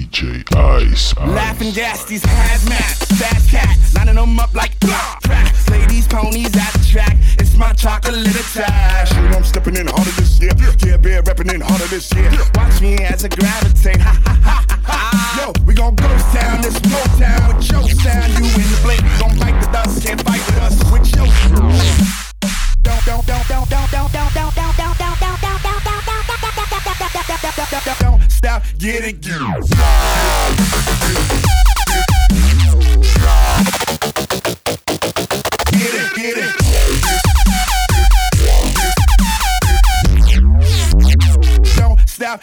DJ Ice. Laughing gas, these hazmat, fast cat, lining them up like crack. Ladies, ponies at the track. It's my chocolate attack. You know I'm stepping in harder this year. Yeah, bear repping in harder this year. Watch me as I gravitate. Ha ha ha ha ha. Yo, we gon' ghost town, this ghost town with your sound. You in the blink, don't like the dust, can't fight with us with your. sound. Get it, get it. Get it, get it. Don't stop,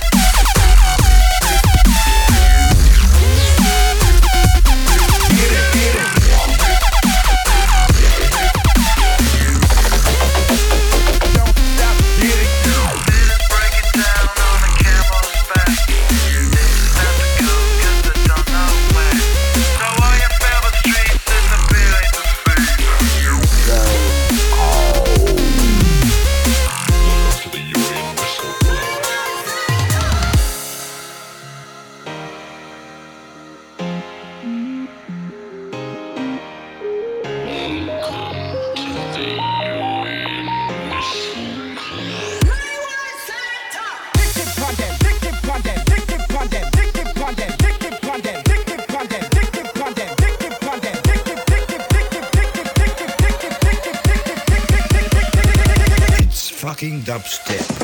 Dubstep.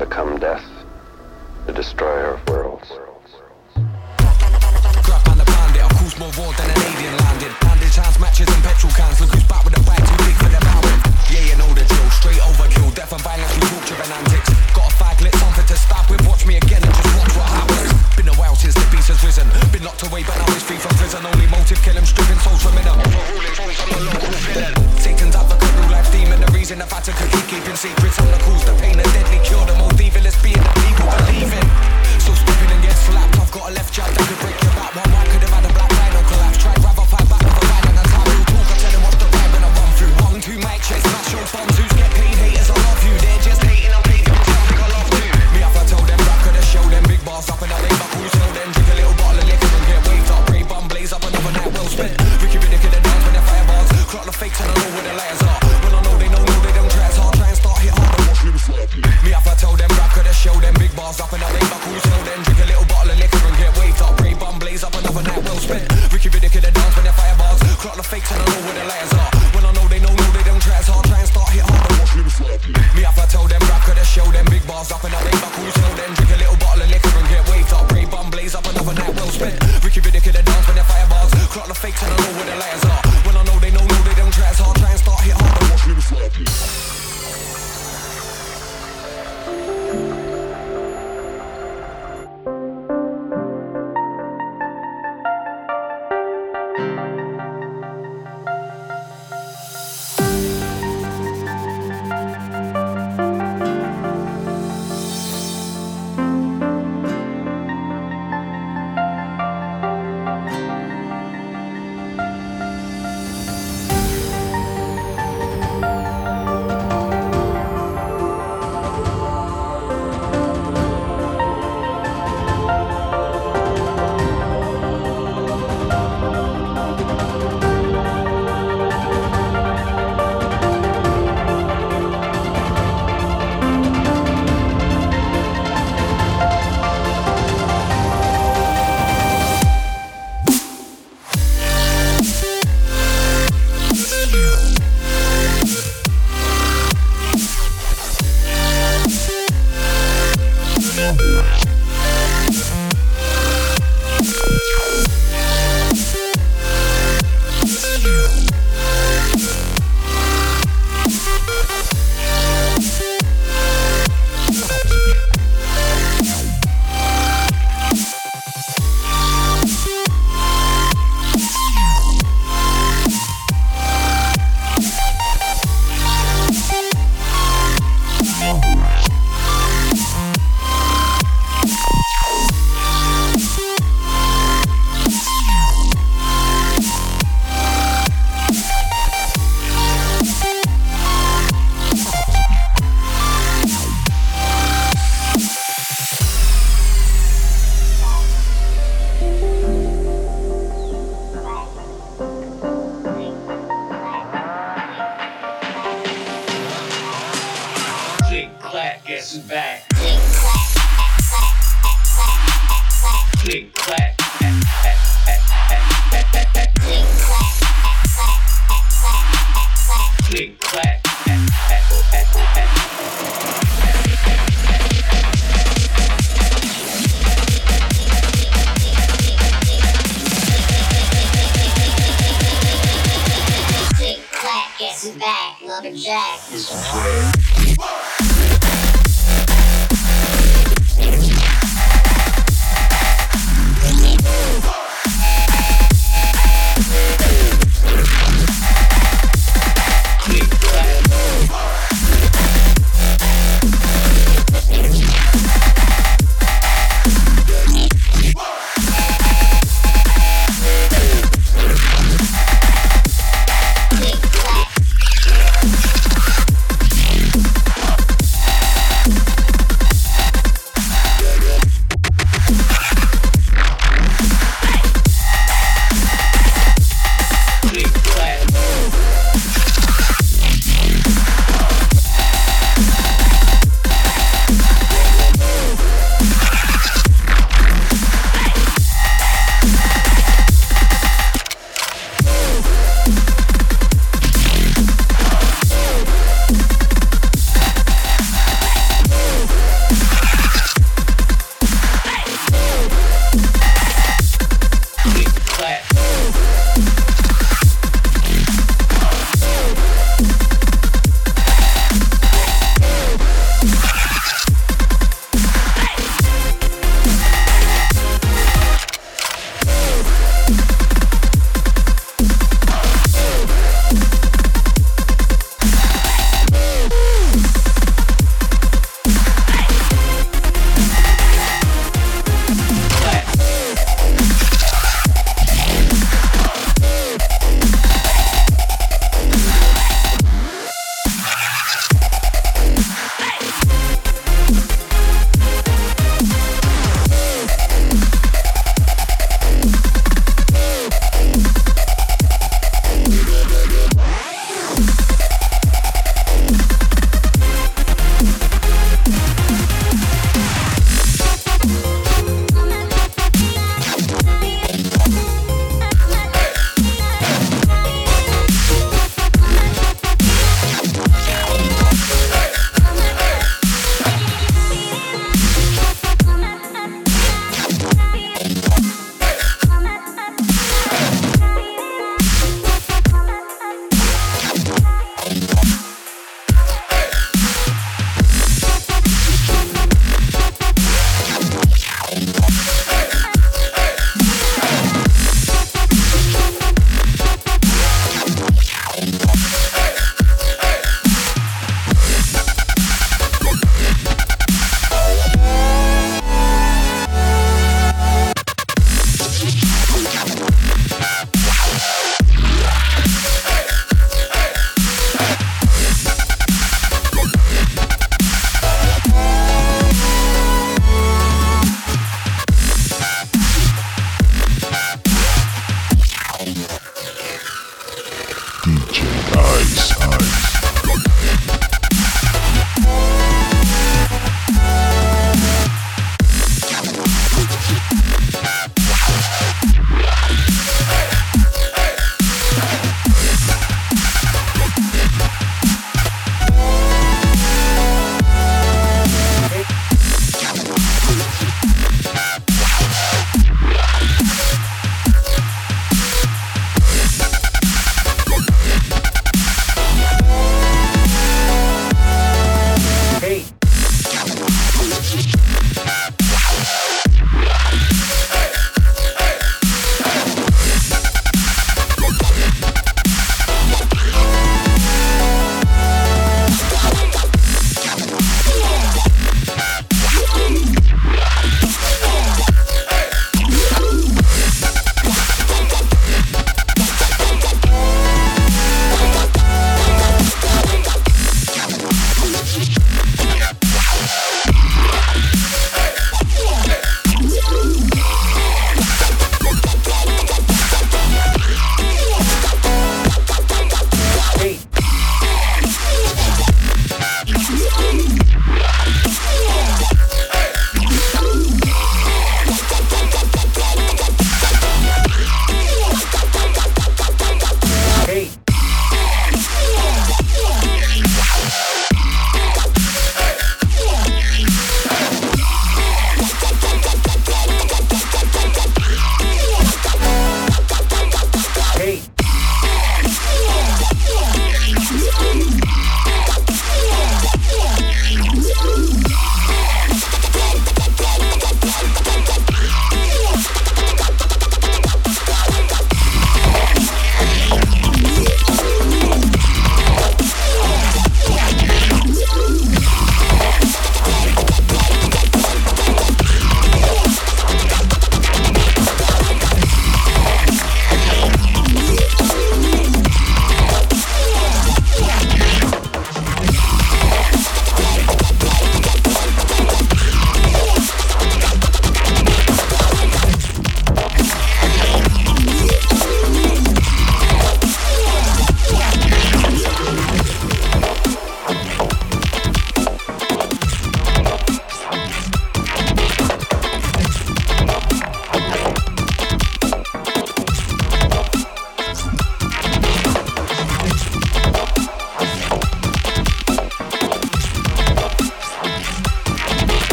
and become death, the destroyer of worlds. And bandit, I've caused more war than an alien landed. Bandage hands, matches and petrol cans. Look who's back with a bag too big for the. Yeah, you know the drill. Straight overkill, death and violence through torture and antics. Got a fag lit, something to stab with. Watch me again and just watch what happens. Been a while since the beast has risen. Been locked away, but now he's free from prison. Only motive, kill him, stripping souls from inner. Overruling phones on the local villain. Satan's advocate, real life demon. The reason the Vatican keep keeping secrets on the cause, the pain and deadly cure. The most evilest being the people believe in. So stupid and get slapped. I've got a left jab that could break your back. One man could have had a black mic checks,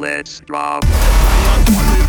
Let's drop.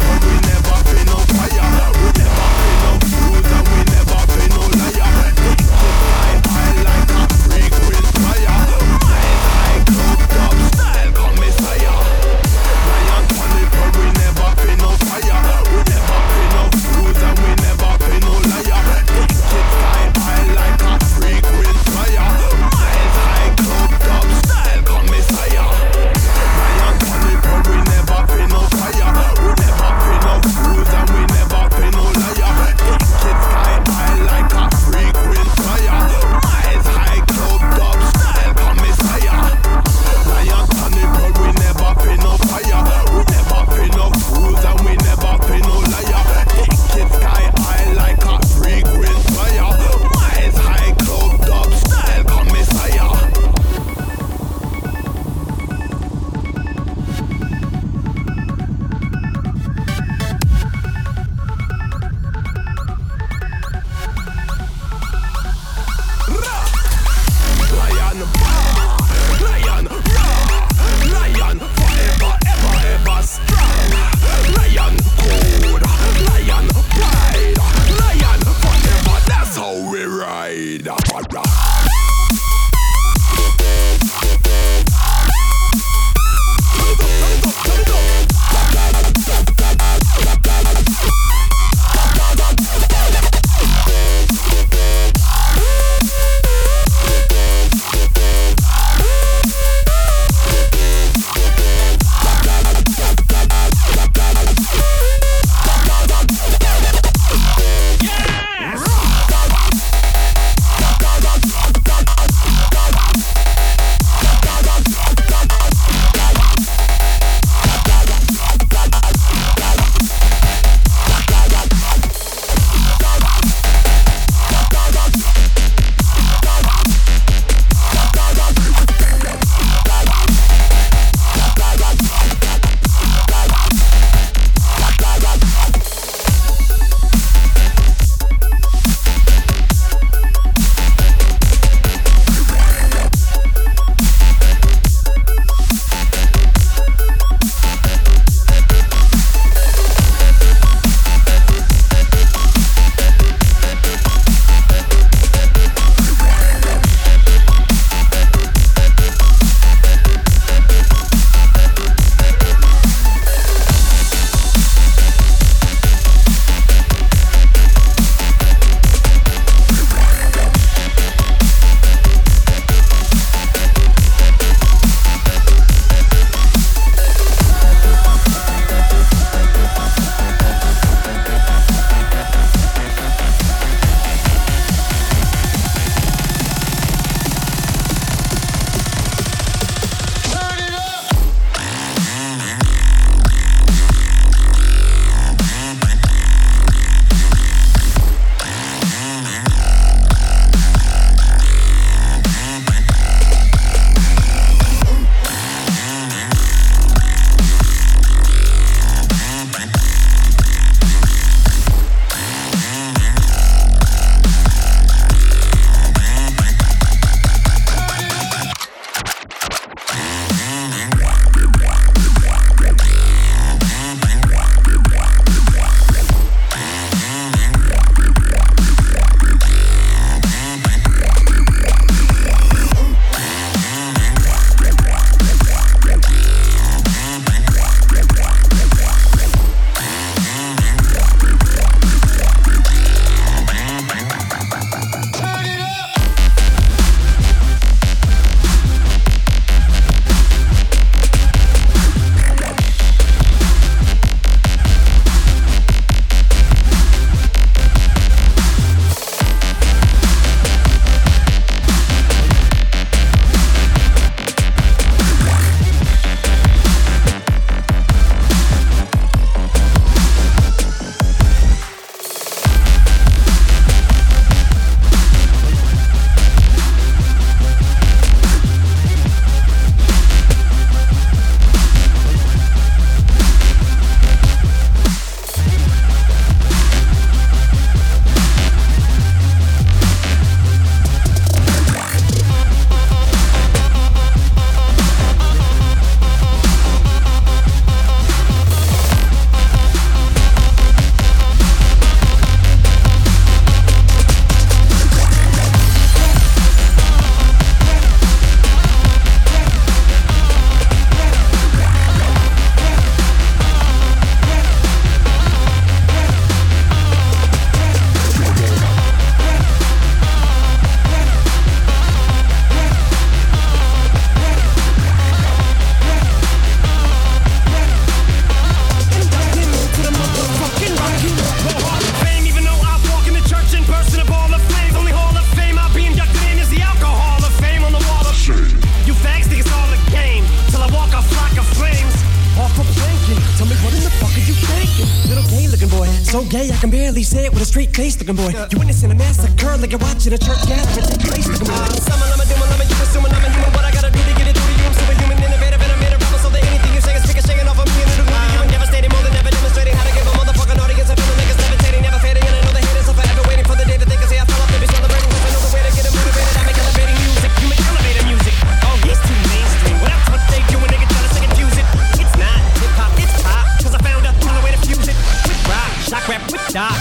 Looking boy. You witnessing a massacre like you're watching a church gathering take place looking boy. Some I'm a doom, I'm a you assuming I'm a human. What I gotta do to get it through to you? I'm superhuman, innovative, and I'm made a promise. So that anything you say is ricocheting off of me and it'll glue to you. Devastating, more than ever demonstrating how to give a motherfucking audience a feeling niggas levitating, never fading. And I know the haters are forever waiting for the day that they can say I fell off. They be celebrating 'cause I know the way to get 'em motivated. I make elevating music. You make elevator music. Oh, he's too mainstream. Well, that's what they do when niggas try to sing and fuse it. It's not hip hop, it's pop. 'Cause I found a way to fuse it with rock, shock rap, with Doc.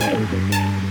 Elvenin.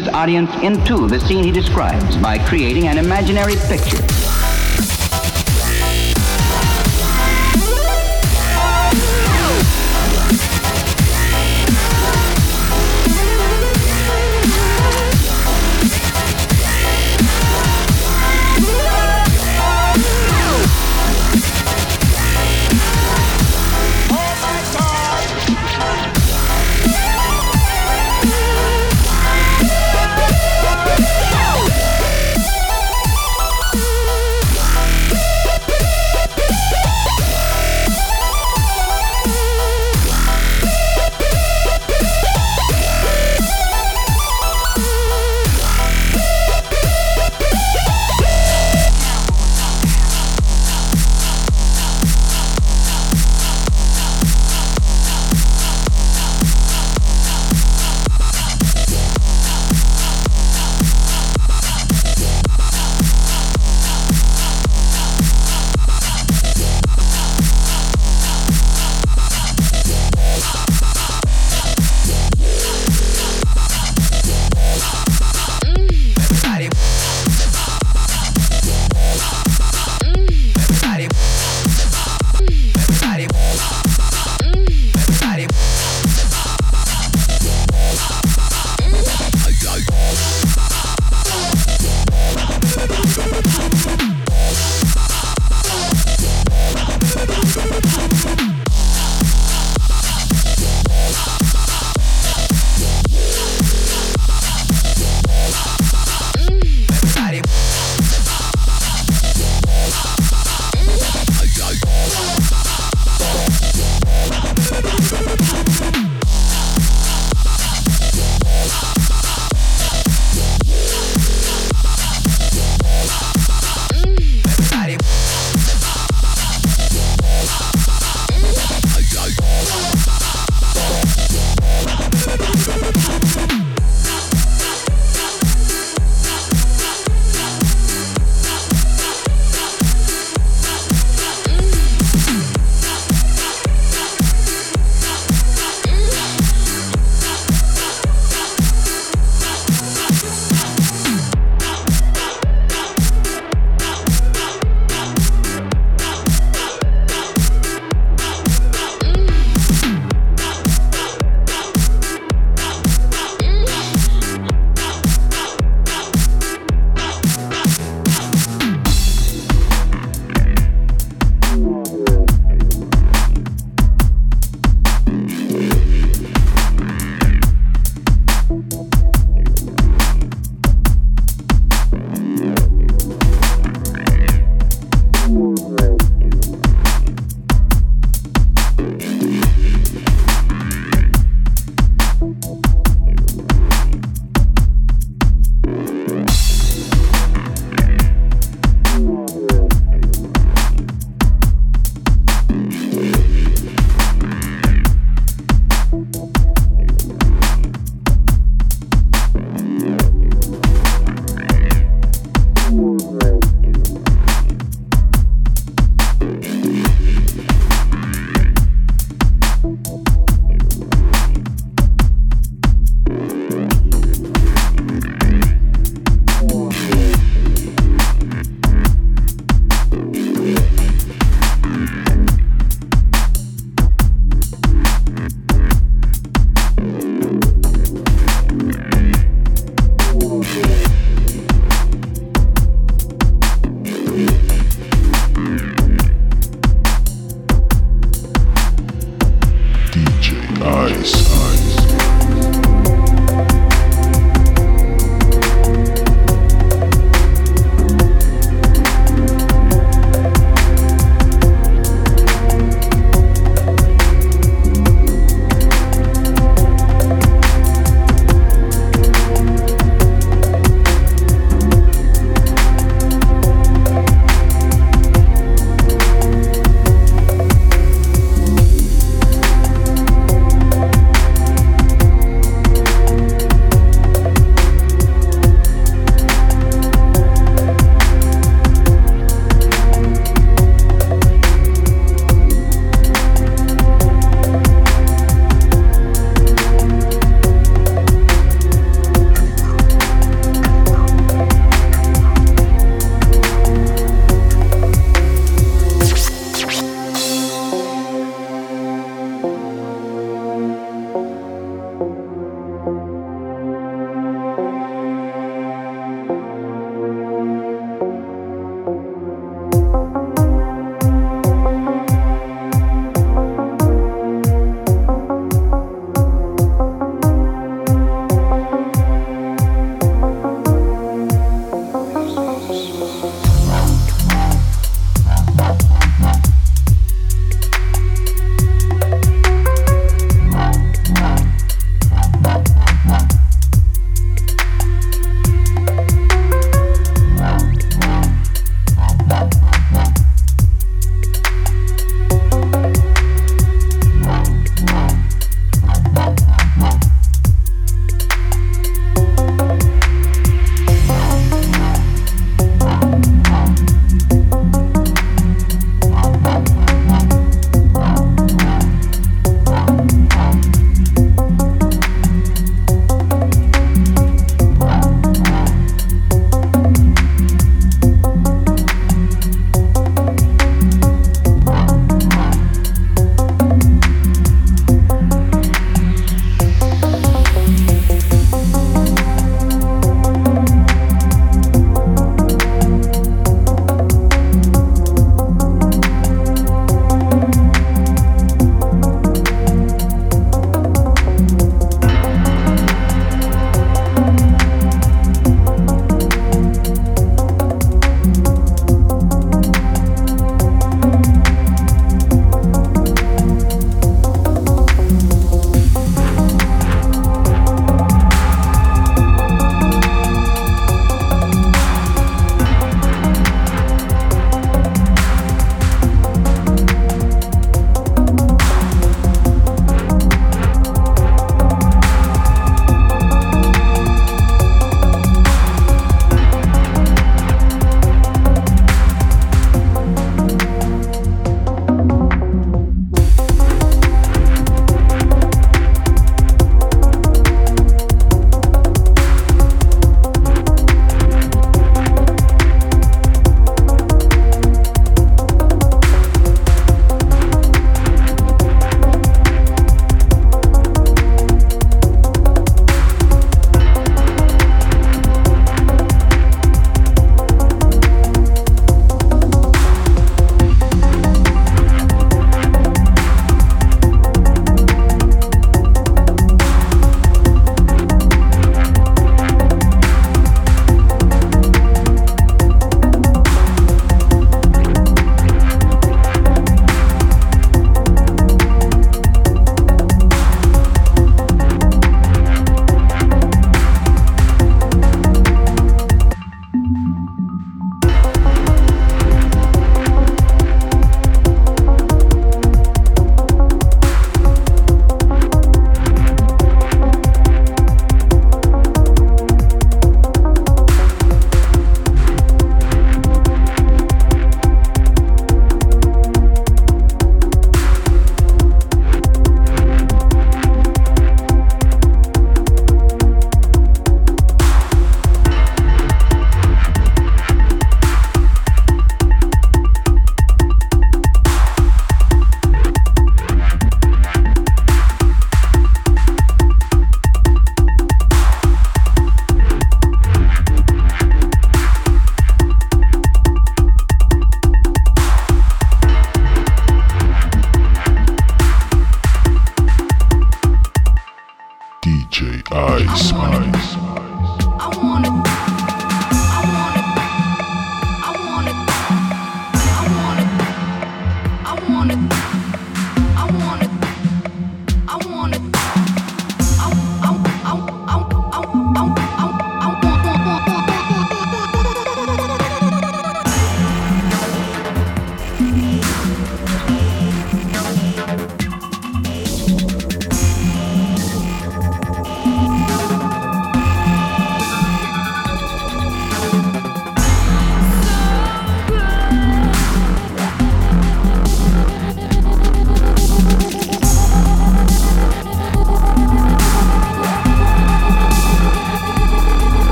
his audience into the scene he describes by creating an imaginary picture.